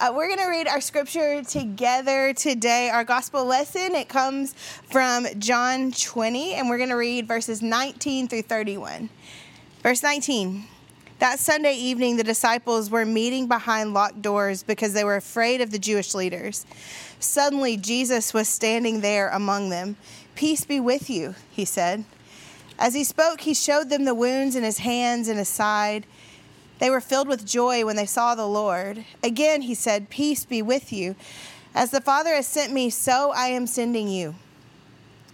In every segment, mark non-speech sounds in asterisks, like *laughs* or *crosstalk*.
Uh, we're going to read our scripture together today. Our gospel lesson, it comes from John 20, and we're going to read verses 19 through 31. Verse 19. That Sunday evening, the disciples were meeting behind locked doors because they were afraid of the Jewish leaders. Suddenly, Jesus was standing there among them. Peace be with you, he said. As he spoke, he showed them the wounds in his hands and his side. They were filled with joy when they saw the Lord. Again, he said, Peace be with you. As the Father has sent me, so I am sending you.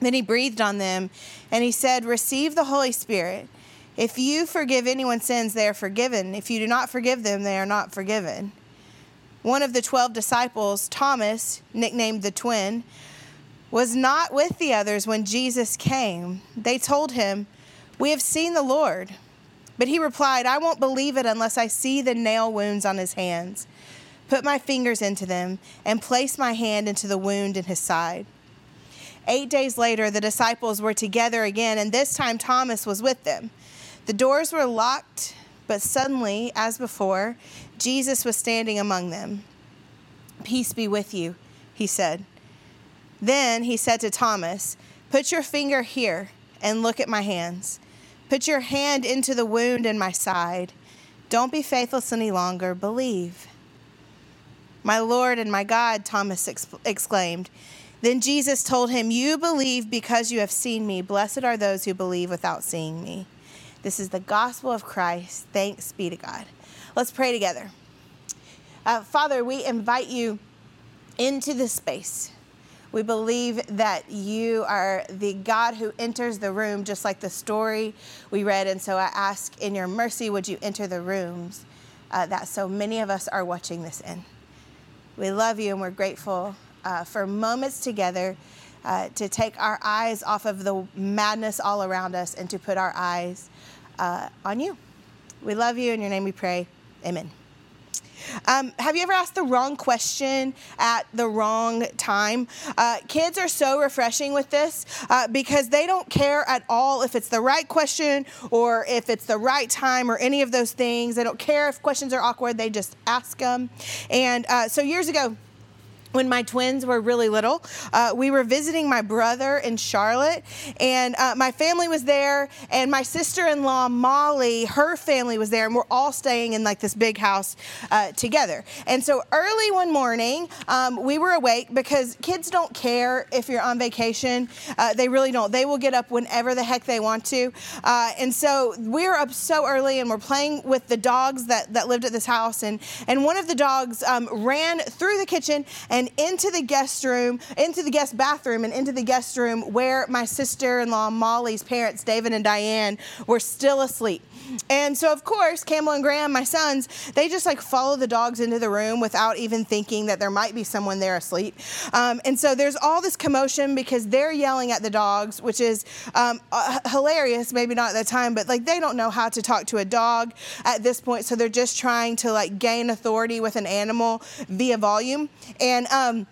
Then he breathed on them and he said, Receive the Holy Spirit. If you forgive anyone's sins, they are forgiven. If you do not forgive them, they are not forgiven. One of the twelve disciples, Thomas, nicknamed the twin, was not with the others when Jesus came. They told him, We have seen the Lord. But he replied, I won't believe it unless I see the nail wounds on his hands, put my fingers into them, and place my hand into the wound in his side. Eight days later, the disciples were together again, and this time Thomas was with them. The doors were locked, but suddenly, as before, Jesus was standing among them. Peace be with you, he said. Then he said to Thomas, Put your finger here and look at my hands. Put your hand into the wound in my side. Don't be faithless any longer. Believe. My Lord and my God, Thomas exclaimed. Then Jesus told him, You believe because you have seen me. Blessed are those who believe without seeing me. This is the gospel of Christ. Thanks be to God. Let's pray together. Uh, Father, we invite you into this space. We believe that you are the God who enters the room, just like the story we read. And so I ask, in your mercy, would you enter the rooms uh, that so many of us are watching this in? We love you and we're grateful uh, for moments together uh, to take our eyes off of the madness all around us and to put our eyes uh, on you. We love you. In your name we pray. Amen. Um, have you ever asked the wrong question at the wrong time? Uh, kids are so refreshing with this uh, because they don't care at all if it's the right question or if it's the right time or any of those things. They don't care if questions are awkward, they just ask them. And uh, so years ago, when my twins were really little, uh, we were visiting my brother in Charlotte, and uh, my family was there, and my sister in law, Molly, her family was there, and we're all staying in like this big house uh, together. And so early one morning, um, we were awake because kids don't care if you're on vacation. Uh, they really don't. They will get up whenever the heck they want to. Uh, and so we were up so early, and we're playing with the dogs that, that lived at this house, and, and one of the dogs um, ran through the kitchen and and into the guest room, into the guest bathroom, and into the guest room where my sister in law Molly's parents, David and Diane, were still asleep. And so, of course, Campbell and Graham, my sons, they just like follow the dogs into the room without even thinking that there might be someone there asleep. Um, and so there's all this commotion because they're yelling at the dogs, which is um, uh, hilarious, maybe not at the time, but like they don't know how to talk to a dog at this point. So they're just trying to like gain authority with an animal via volume. And um,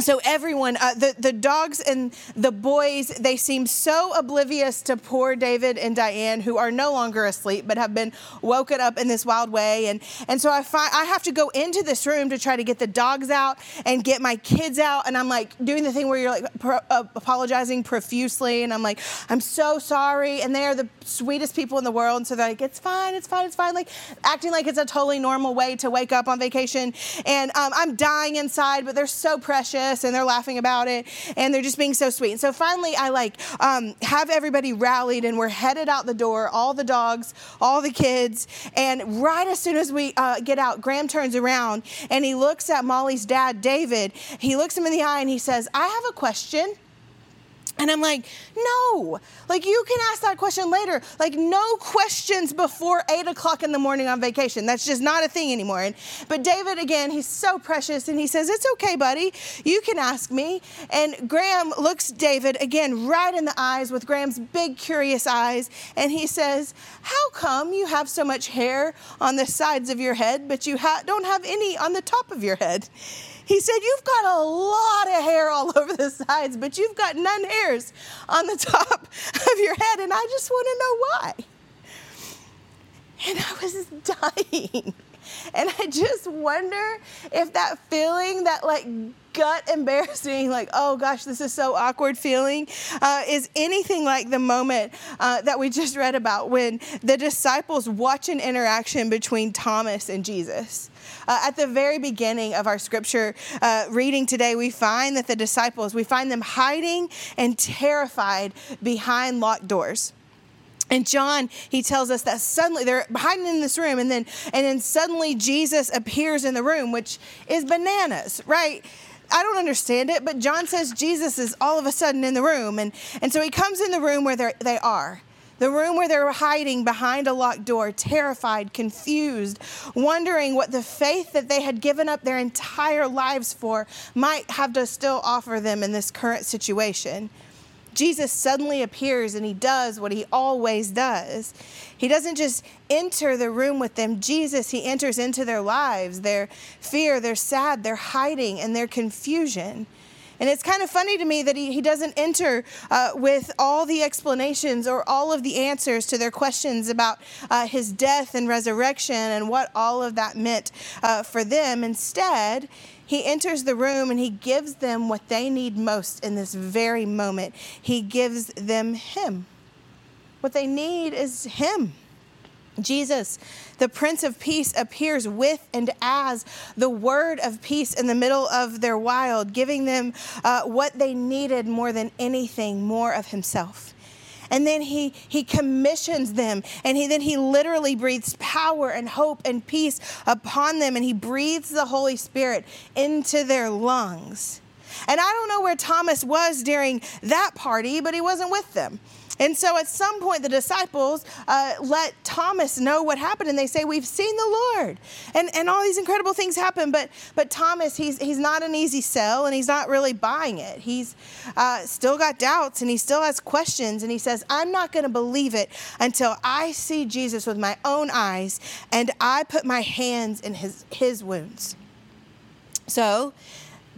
so everyone uh, the, the dogs and the boys they seem so oblivious to poor david and diane who are no longer asleep but have been woken up in this wild way. And, and so I, find, I have to go into this room to try to get the dogs out and get my kids out. And i'm like doing the thing where you're like pro, uh, apologizing profusely. And i'm like i'm so sorry. And they are the sweetest people in the world. And so they're like it's fine it's fine it's fine. Like acting like it's a totally normal way to wake up on vacation. And um, i'm dying inside but they're so precious and they're laughing about it and they're just being so sweet. And so finally, I like um, have everybody rallied and we're headed out the door, all the dogs, all the kids. And right as soon as we uh, get out, Graham turns around and he looks at Molly's dad, David. He looks him in the eye and he says, I have a question. And I'm like, no, like you can ask that question later. Like, no questions before eight o'clock in the morning on vacation. That's just not a thing anymore. And, but David, again, he's so precious and he says, It's okay, buddy. You can ask me. And Graham looks David again right in the eyes with Graham's big, curious eyes. And he says, How come you have so much hair on the sides of your head, but you ha- don't have any on the top of your head? He said, You've got a lot of hair all *laughs* over the sides, but you've got none hairs on the *laughs* top of your head, and I just want to know why. And I was *laughs* dying. And I just wonder if that feeling, that like gut embarrassing, like, oh gosh, this is so awkward feeling, uh, is anything like the moment uh, that we just read about when the disciples watch an interaction between Thomas and Jesus. Uh, at the very beginning of our scripture uh, reading today, we find that the disciples, we find them hiding and terrified behind locked doors. And John, he tells us that suddenly they're hiding in this room, and then and then suddenly Jesus appears in the room, which is bananas, right? I don't understand it, but John says Jesus is all of a sudden in the room, and and so he comes in the room where they are. The room where they're hiding behind a locked door, terrified, confused, wondering what the faith that they had given up their entire lives for might have to still offer them in this current situation. Jesus suddenly appears and he does what he always does. He doesn't just enter the room with them. Jesus, he enters into their lives, their fear, their sad, their hiding, and their confusion. And it's kind of funny to me that he, he doesn't enter uh, with all the explanations or all of the answers to their questions about uh, his death and resurrection and what all of that meant uh, for them. Instead, he enters the room and he gives them what they need most in this very moment. He gives them him. What they need is him. Jesus, the Prince of Peace, appears with and as the word of peace in the middle of their wild, giving them uh, what they needed more than anything more of himself. And then he, he commissions them, and he, then he literally breathes power and hope and peace upon them, and he breathes the Holy Spirit into their lungs. And I don't know where Thomas was during that party, but he wasn't with them. And so at some point, the disciples uh, let Thomas know what happened, and they say, We've seen the Lord. And, and all these incredible things happen. But, but Thomas, he's, he's not an easy sell, and he's not really buying it. He's uh, still got doubts, and he still has questions. And he says, I'm not going to believe it until I see Jesus with my own eyes, and I put my hands in his, his wounds. So,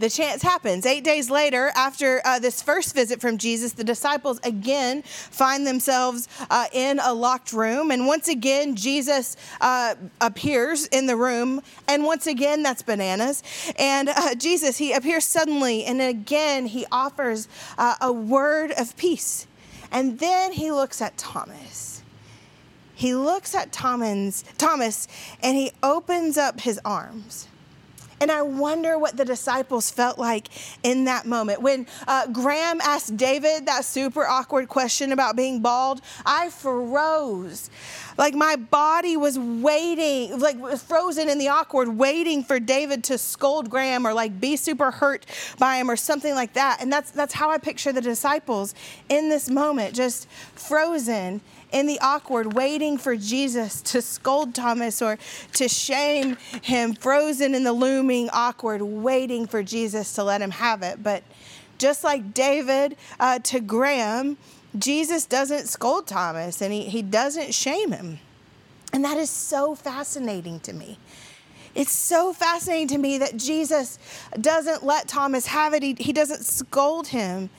the chance happens. Eight days later, after uh, this first visit from Jesus, the disciples again find themselves uh, in a locked room. And once again, Jesus uh, appears in the room. And once again, that's bananas. And uh, Jesus, he appears suddenly. And again, he offers uh, a word of peace. And then he looks at Thomas. He looks at Thomas, Thomas and he opens up his arms. And I wonder what the disciples felt like in that moment. When uh, Graham asked David that super awkward question about being bald, I froze. Like my body was waiting, like frozen in the awkward, waiting for David to scold Graham or like be super hurt by him or something like that. And that's that's how I picture the disciples in this moment, just frozen in the awkward, waiting for Jesus to scold Thomas or to shame him, frozen in the looming awkward, waiting for Jesus to let him have it. But just like David uh, to Graham, Jesus doesn't scold Thomas and he, he doesn't shame him. And that is so fascinating to me. It's so fascinating to me that Jesus doesn't let Thomas have it, he, he doesn't scold him.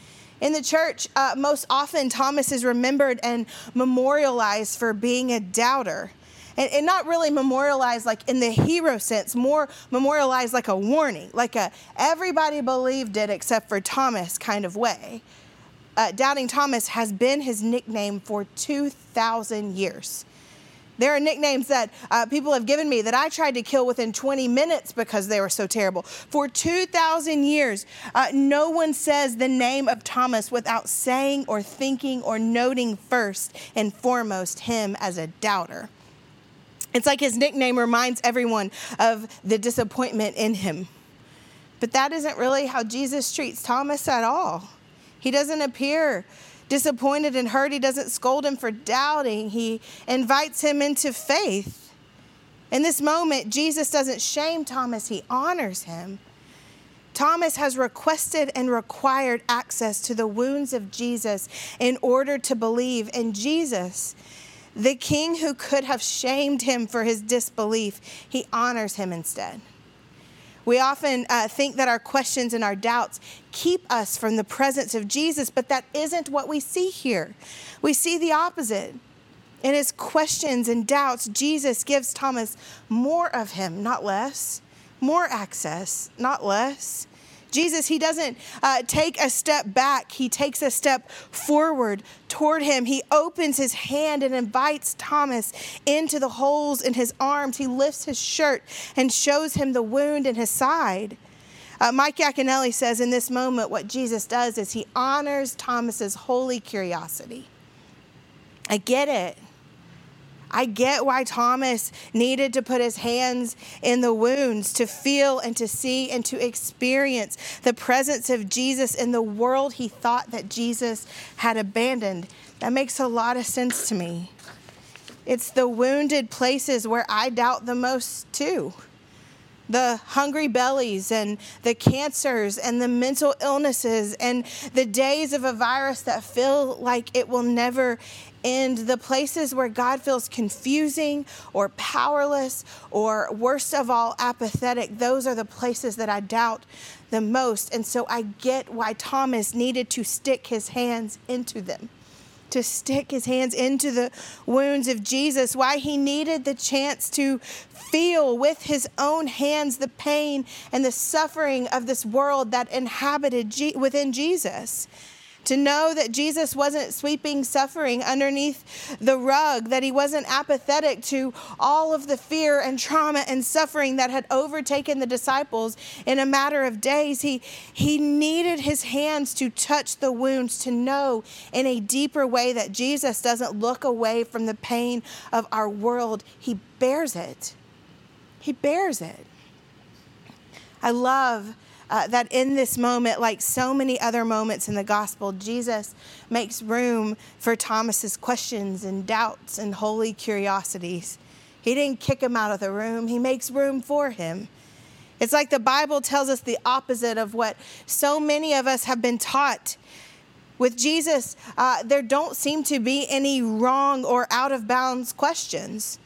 In the church, uh, most often Thomas is remembered and memorialized for being a doubter. And, and, not really memorialized like in the hero sense, more memorialized like a warning, like a everybody believed it except for Thomas kind of way. Uh, Doubting Thomas has been his nickname for 2,000 years. There are nicknames that uh, people have given me that I tried to kill within 20 minutes because they were so terrible. For 2,000 years, uh, no one says the name of Thomas without saying or thinking or noting first and foremost him as a doubter. It's like his nickname reminds everyone of the disappointment in him. But that isn't really how Jesus treats Thomas at all. He doesn't appear disappointed and hurt, he doesn't scold him for doubting. He invites him into faith. In this moment, Jesus doesn't shame Thomas, he honors him. Thomas has requested and required access to the wounds of Jesus in order to believe in Jesus. The king who could have shamed him for his disbelief, he honors him instead. We often uh, think that our questions and our doubts keep us from the presence of Jesus, but that isn't what we see here. We see the opposite. In his questions and doubts, Jesus gives Thomas more of him, not less, more access, not less. Jesus, he doesn't uh, take a step back, he takes a step forward toward him. He opens his hand and invites Thomas into the holes in his arms. He lifts his shirt and shows him the wound in his side. Uh, Mike Yaconelli says in this moment, what Jesus does is he honors Thomas's holy curiosity. I get it. I get why Thomas needed to put his hands in the wounds to feel and to see and to experience the presence of Jesus in the world he thought that Jesus had abandoned. That makes a lot of sense to me. It's the wounded places where I doubt the most, too the hungry bellies and the cancers and the mental illnesses and the days of a virus that feel like it will never and the places where God feels confusing or powerless or worst of all, apathetic, those are the places that I doubt the most. And so I get why Thomas needed to stick his hands into them, to stick his hands into the wounds of Jesus, why he needed the chance to feel with his own hands the pain and the suffering of this world that inhabited within Jesus to know that Jesus wasn't sweeping suffering underneath the rug, that he wasn't apathetic to all of the fear and trauma and suffering that had overtaken the disciples in a matter of days. He, he needed his hands to touch the wounds, to know in a deeper way that Jesus doesn't look away from the pain of our world, he bears it. He bears it. I love uh, that in this moment, like so many other moments in the gospel, Jesus makes room for Thomas's questions and doubts and holy curiosities. He didn't kick him out of the room, he makes room for him. It's like the Bible tells us the opposite of what so many of us have been taught. With Jesus, uh, there don't seem to be any wrong or out of bounds questions.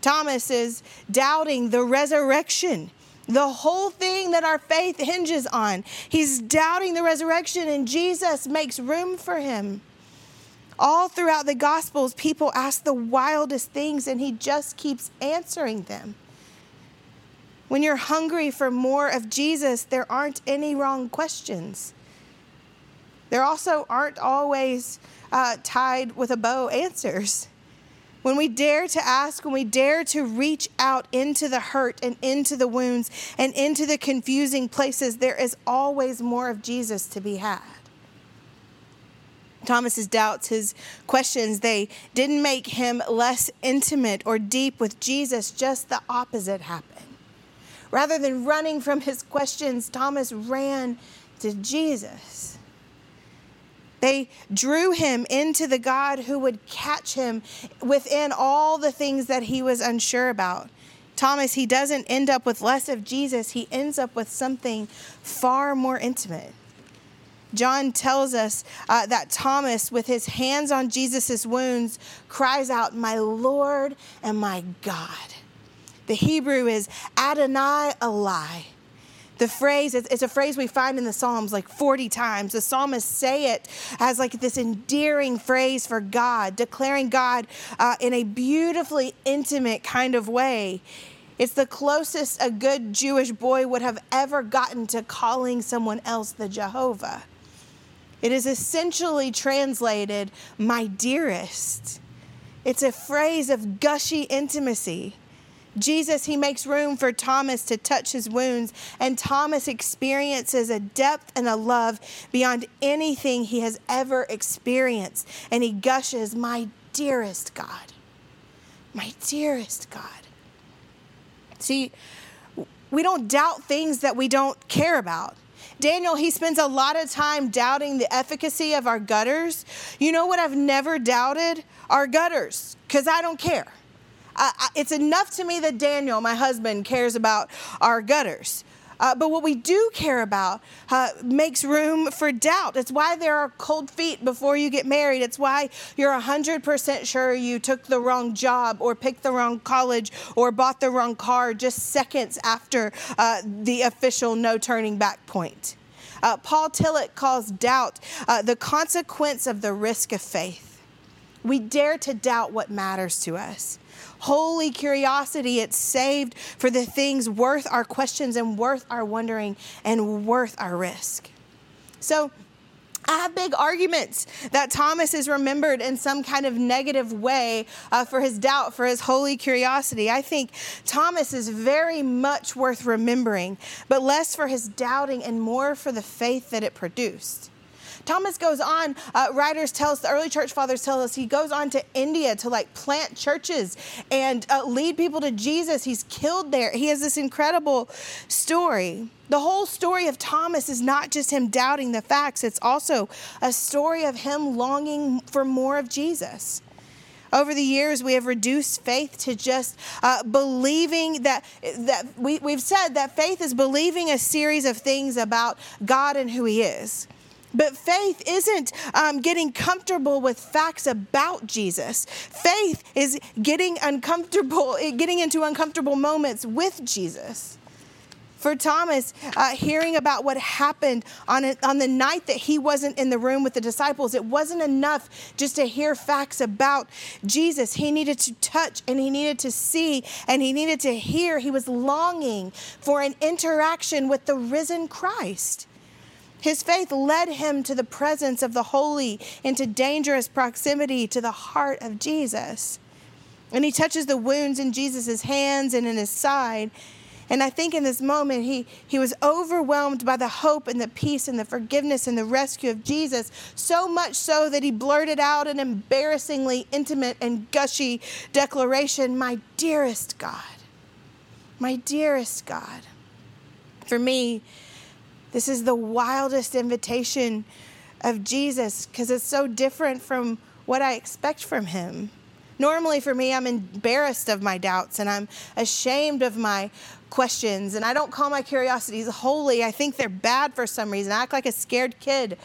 Thomas is doubting the resurrection. The whole thing that our faith hinges on. He's doubting the resurrection, and Jesus makes room for him. All throughout the Gospels, people ask the wildest things, and he just keeps answering them. When you're hungry for more of Jesus, there aren't any wrong questions. There also aren't always uh, tied with a bow answers. When we dare to ask, when we dare to reach out into the hurt and into the wounds and into the confusing places, there is always more of Jesus to be had. Thomas's doubts, his questions, they didn't make him less intimate or deep with Jesus, just the opposite happened. Rather than running from his questions, Thomas ran to Jesus. They drew him into the God who would catch him within all the things that he was unsure about. Thomas, he doesn't end up with less of Jesus, he ends up with something far more intimate. John tells us uh, that Thomas, with his hands on Jesus' wounds, cries out, My Lord and my God. The Hebrew is Adonai Elai. The phrase, it's a phrase we find in the Psalms like 40 times. The psalmists say it as like this endearing phrase for God, declaring God uh, in a beautifully intimate kind of way. It's the closest a good Jewish boy would have ever gotten to calling someone else the Jehovah. It is essentially translated, my dearest. It's a phrase of gushy intimacy. Jesus, he makes room for Thomas to touch his wounds, and Thomas experiences a depth and a love beyond anything he has ever experienced. And he gushes, My dearest God, my dearest God. See, we don't doubt things that we don't care about. Daniel, he spends a lot of time doubting the efficacy of our gutters. You know what I've never doubted? Our gutters, because I don't care. Uh, it's enough to me that Daniel, my husband, cares about our gutters. Uh, but what we do care about uh, makes room for doubt. It's why there are cold feet before you get married. It's why you're 100% sure you took the wrong job or picked the wrong college or bought the wrong car just seconds after uh, the official no turning back point. Uh, Paul Tillich calls doubt uh, the consequence of the risk of faith. we dare to doubt what matters to us. Holy curiosity, it's saved for the things worth our questions and worth our wondering and worth our risk. So, I have big arguments that Thomas is remembered in some kind of negative way uh, for his doubt, for his holy curiosity. I think Thomas is very much worth remembering, but less for his doubting and more for the faith that it produced. Thomas goes on, uh, writers tell us, the early church fathers tell us, he goes on to India to like plant churches and uh, lead people to Jesus. He's killed there. He has this incredible story. The whole story of Thomas is not just him doubting the facts, it's also a story of him longing for more of Jesus. Over the years, we have reduced faith to just uh, believing that that we, we've said that faith is believing a series of things about God and who He is. But faith isn't um, getting comfortable with facts about Jesus. Faith is getting uncomfortable, getting into uncomfortable moments with Jesus. For Thomas, uh, hearing about what happened on, a, on the night that he wasn't in the room with the disciples, it wasn't enough just to hear facts about Jesus. He needed to touch and he needed to see and he needed to hear. He was longing for an interaction with the risen Christ. His faith led him to the presence of the holy, into dangerous proximity to the heart of Jesus. And he touches the wounds in Jesus' hands and in his side. And I think in this moment, he, he was overwhelmed by the hope and the peace and the forgiveness and the rescue of Jesus, so much so that he blurted out an embarrassingly intimate and gushy declaration My dearest God, my dearest God. For me, this is the wildest invitation of Jesus because it's so different from what I expect from him. Normally, for me, I'm embarrassed of my doubts and I'm ashamed of my questions. And I don't call my curiosities holy. I think they're bad for some reason. I act like a scared kid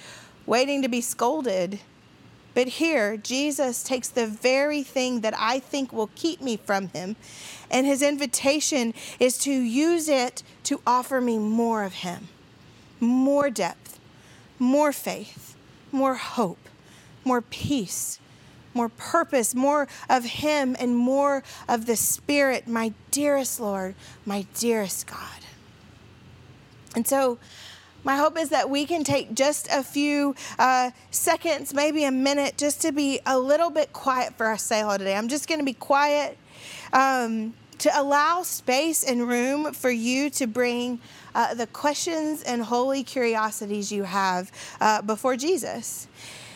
waiting to be scolded. But here, Jesus takes the very thing that I think will keep me from him, and his invitation is to use it to offer me more of him more depth, more faith, more hope, more peace, more purpose, more of Him, and more of the Spirit, my dearest Lord, my dearest God. And so, my hope is that we can take just a few uh, seconds, maybe a minute, just to be a little bit quiet for our Selah today. I'm just going to be quiet um, to allow space and room for you to bring uh, the questions and holy curiosities you have uh, before Jesus.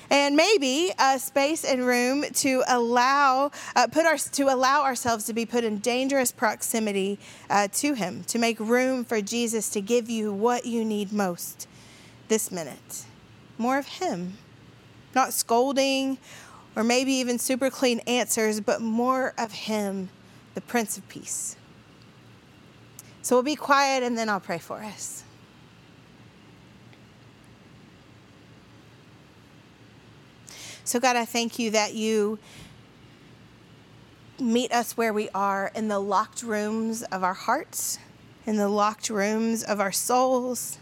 And maybe a space and room to allow uh, put our to allow ourselves to be put in dangerous proximity uh, to him to make room for jesus to give you what you need most this minute. More of him. Not scolding or maybe even super clean answers but more of him the prince of peace so we'll be quiet and then I'll pray for us. So, God, I thank you that you meet us where we are in the locked rooms of our hearts, in the locked rooms of our souls,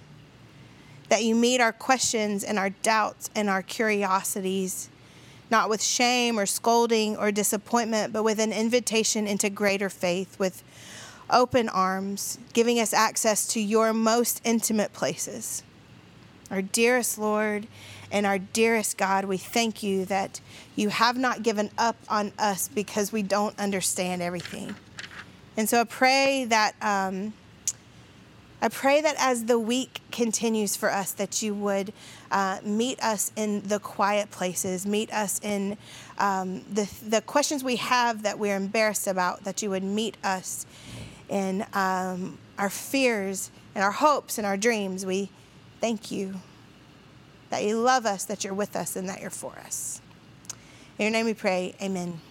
that you meet our questions and our doubts and our curiosities, not with shame or scolding or disappointment, but with an invitation into greater faith, with open arms, giving us access to your most intimate places. Our dearest Lord and our dearest God, we thank you that you have not given up on us because we don't understand everything. And so I pray that. Um, I pray that as the week continues for us, that you would uh, meet us in the quiet places, meet us in um, the, the questions we have that we're embarrassed about, that you would meet us in um, our fears and our hopes and our dreams. We thank you that you love us, that you're with us, and that you're for us. In your name we pray, amen.